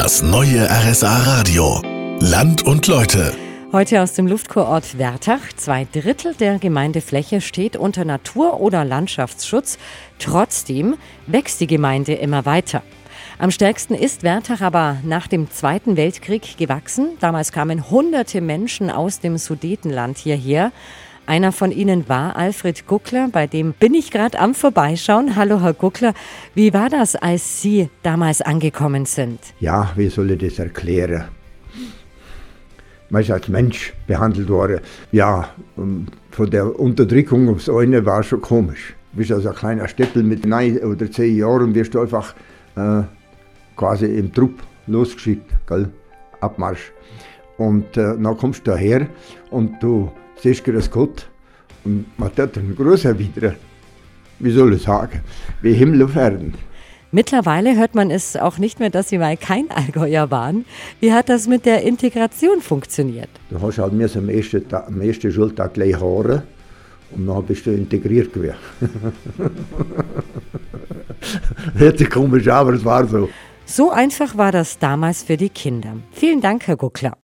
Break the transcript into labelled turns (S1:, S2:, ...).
S1: Das neue RSA Radio. Land und Leute.
S2: Heute aus dem Luftkurort Wertach. Zwei Drittel der Gemeindefläche steht unter Natur- oder Landschaftsschutz. Trotzdem wächst die Gemeinde immer weiter. Am stärksten ist Wertach aber nach dem Zweiten Weltkrieg gewachsen. Damals kamen hunderte Menschen aus dem Sudetenland hierher. Einer von ihnen war Alfred Guckler, bei dem bin ich gerade am Vorbeischauen. Hallo, Herr Guckler. Wie war das, als Sie damals angekommen sind?
S3: Ja, wie soll ich das erklären? Man ist als Mensch behandelt worden. Ja, von der Unterdrückung aufs eine war schon komisch. Du bist also ein kleiner Steppel mit neun oder zehn Jahren, wirst du einfach äh, quasi im Trupp losgeschickt, gell? Abmarsch. Und äh, dann kommst du daher und du siehst grüß Gott und man tut einen Gruß erwidern. Wie soll ich sagen? Wie Himmel auf Erden.
S2: Mittlerweile hört man es auch nicht mehr, dass Sie mal kein Allgäuer waren. Wie hat das mit der Integration funktioniert?
S3: Du hast halt mir am ersten, am ersten Schultag gleich Haare und dann bist du integriert gewesen. Hört sich komisch aber es war so.
S2: So einfach war das damals für die Kinder. Vielen Dank, Herr Guckler.